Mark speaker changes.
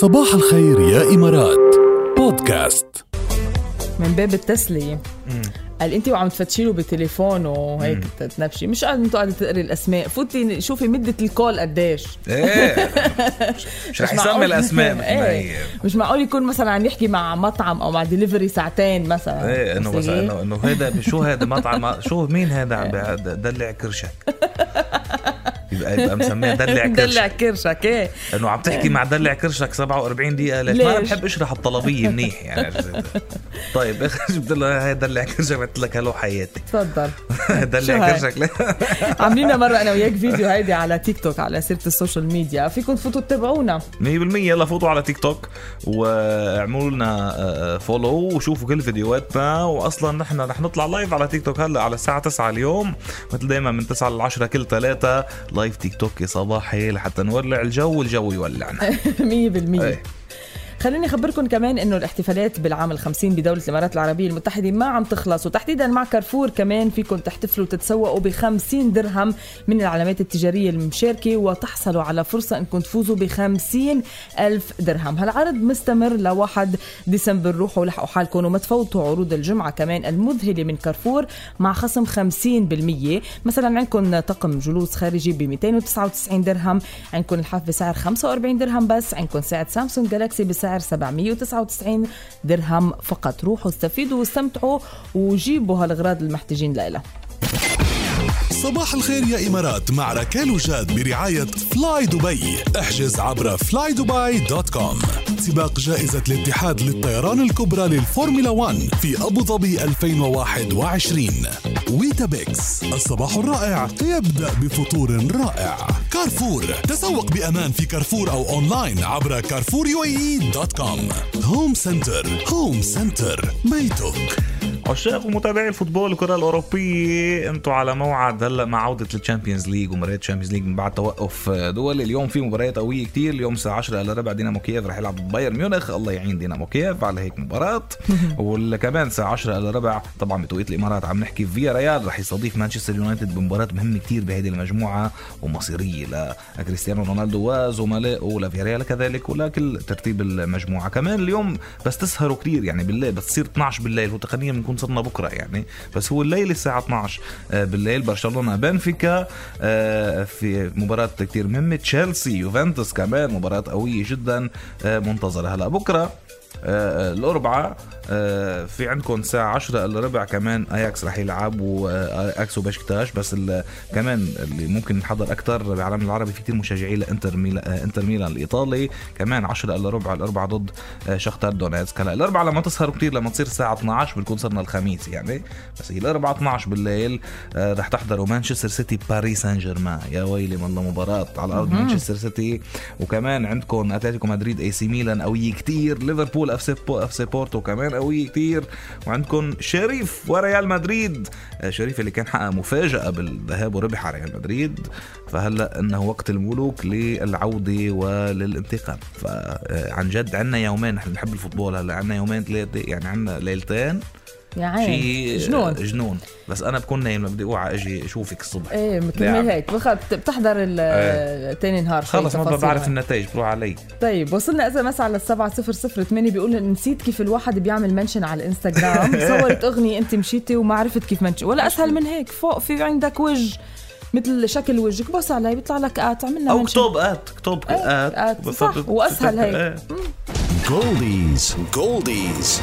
Speaker 1: صباح الخير يا إمارات. بودكاست.
Speaker 2: من باب التسلية. قال انت وعم تفتشي له بتليفونه وهيك تنبشي مش قاعد أنتوا قاعدة تقري الأسماء. فوتي شوفي مدة ال call قديش.
Speaker 3: إيه. مش رح يسمي الأسماء مثل ما
Speaker 2: إيه.
Speaker 3: هي.
Speaker 2: مش معقول يكون مثلا عم يحكي مع مطعم أو مع دليفري ساعتين مثلا.
Speaker 3: إيه إنه بس. إنه إنه هيدا شو هيدا مطعم؟ شو مين هيدا عم دلع كرشك؟ يبقى يبقى مسميها دلع
Speaker 2: دلع
Speaker 3: كرشك.
Speaker 2: كرشك إيه.
Speaker 3: انه عم تحكي مع دلع كرشك 47 دقيقة. ليش؟ ما
Speaker 2: أنا؟
Speaker 3: بحب أشرح الطلبية منيح يعني. طيب جبت له هي دلع كرشك؟ قلت لك hello حياتي.
Speaker 2: تفضل.
Speaker 3: دلع
Speaker 2: هاي؟
Speaker 3: كرشك؟
Speaker 2: عاملين مرة أنا وياك فيديو هيدي على تيك توك على سيرة ال social media. فيكم تفوتوا تتابعونا.
Speaker 3: 100% يلا فوتوا على تيك توك واعملوا لنا follow وشوفوا كل فيديوهاتنا. واصلا نحن رح نطلع live على تيك توك هلأ على الساعة 9 اليوم. مثل دائما من 9 ل 10 كل ثلاثة live تيك توك يا صباحي لحتى نولع الجو والجو يولعنا
Speaker 2: 100%
Speaker 3: إيه.
Speaker 2: خليني أخبركم كمان إنه الاحتفالات بالعام الخمسين بدولة الإمارات العربية المتحدة ما عم تخلص وتحديدا مع كارفور كمان فيكم تحتفلوا وتتسوقوا ب 50 درهم من العلامات التجارية المشاركة وتحصلوا على فرصة انكم تفوزوا ب 50 ألف درهم. هالعرض مستمر ل 1 ديسمبر روحوا لحقوا حالكم وما تفوتوا عروض الجمعة كمان المذهلة من كارفور مع خصم 50% مثلا عندكم طقم جلوس خارجي ب 299 درهم عندكم لحاف بسعر 45 درهم بس عندكم ساعة سامسونج جالاكسي بسعر 799 درهم فقط. روحوا استفيدوا واستمتعوا وجيبوا هالأغراض المحتاجين لها
Speaker 1: صباح الخير يا إمارات مع ركال وجاد برعاية فلاي دبي احجز عبر فلاي دبي dot com سباق جائزة الاتحاد للطيران الكبرى للفورمولا 1 في أبو ظبي 2021 ويتابيكس الصباح الرائع يبدأ بفطور رائع. كارفور تسوق بأمان في كارفور أو أونلاين عبر كارفور dot com هوم سنتر هوم سنتر بيتك.
Speaker 3: عشاق ومتابعي ال football الكرة الأوروبية. أنتم على موعد هلا مع عودة ال Champions League ومباريات ال Champions League من بعد توقف دولي. اليوم في مباريات قوية كتير. اليوم الساعة 10 الا ربع دينامو كييف رح يلعب بايرن ميونخ. الله يعين دينامو كييف على هيك مباراة. وكمان الساعة 10 الا ربع طبعا بتوقيت الإمارات عم نحكي فيا ريال رح يستضيف مانشستر يونايتد بمباراة مهمة كتير بهيدي المجموعة ومصيرية لكريستيانو رونالدو وزملائه ولفيا ريال كذلك ولكل ترتيب المجموعة كمان. اليوم بس تسهروا كتير يعني بالليل بس تصير 12 بالليل وتقنيا بنكون صرنا بكرة يعني. بس هو الليل الساعة 12 آه، بالليل برشلونة بنفيكا آه، في مباراة كتير مهمة. تشيلسي يوفنتوس كمان مباراة قوية جدا آه، منتظرة. هلا بكرة الأربعاء آه، في عندكم الساعة 10 الا ربع كمان أياكس رح يلعب واكس وبشكتاش بس كمان اللي ممكن نحضر أكثر بالعالم العربي في كتير مشجعين لإنتر ميلان إنتر ميلان الإيطالي. كمان 10 الا ربع الاربعاء ضد آه، شختار دونيتسك. هلا الاربعاء لما تسهروا كتير لما تصير الساعة 12 بنكون صرنا الخميس يعني. بس هي الاربعاء 12 بالليل آه، رح تحضروا مانشستر سيتي باريس سان جيرمان. يا ويلي من مباراة على أرض مانشستر سيتي. وكمان عندكم أتلتيكو مدريد إي سي ميلان قوية كتير. ليفربول أف سي بورتو كمان قوية كتير. وعندكم شريف وريال مدريد. آه، شريف اللي كان حقق مفاجأة بالذهاب وربح على ريال مدريد. فهلا إنه وقت الملوك للعودة وللانتقام. فعن جد عنا يومين نحن بنحب ال football هلا عنا يومين ثلاثة يعني عنا ليلتين.
Speaker 2: يا عين.
Speaker 3: شيء
Speaker 2: جنون.
Speaker 3: جنون. بس أنا بكون نايم بدي أوعى أجي أشوفك الصبح. إيه.
Speaker 2: كرمال هيك. بتحضر ال- تاني نهار
Speaker 3: خلص ما بعرف. النتائج بروح علي.
Speaker 2: طيب وصلنا إذا مسا على السبعة صفر صفر ثمانية. بيقول نسيت كيف الواحد بيعمل منشن على الإنستغرام. صورت أغنية أنت مشيتي وما عرفت كيف منشن. ولا أسهل من هيك. فوق في عندك وجه مثل شكل وجهك. بص علي بيطلع لك آت. عملنا أو.
Speaker 3: كتب آت كتب
Speaker 2: إيه،
Speaker 3: آت.
Speaker 2: آت، صح، وأسهل هيك.
Speaker 3: إيه.
Speaker 1: Goldies. Goldies.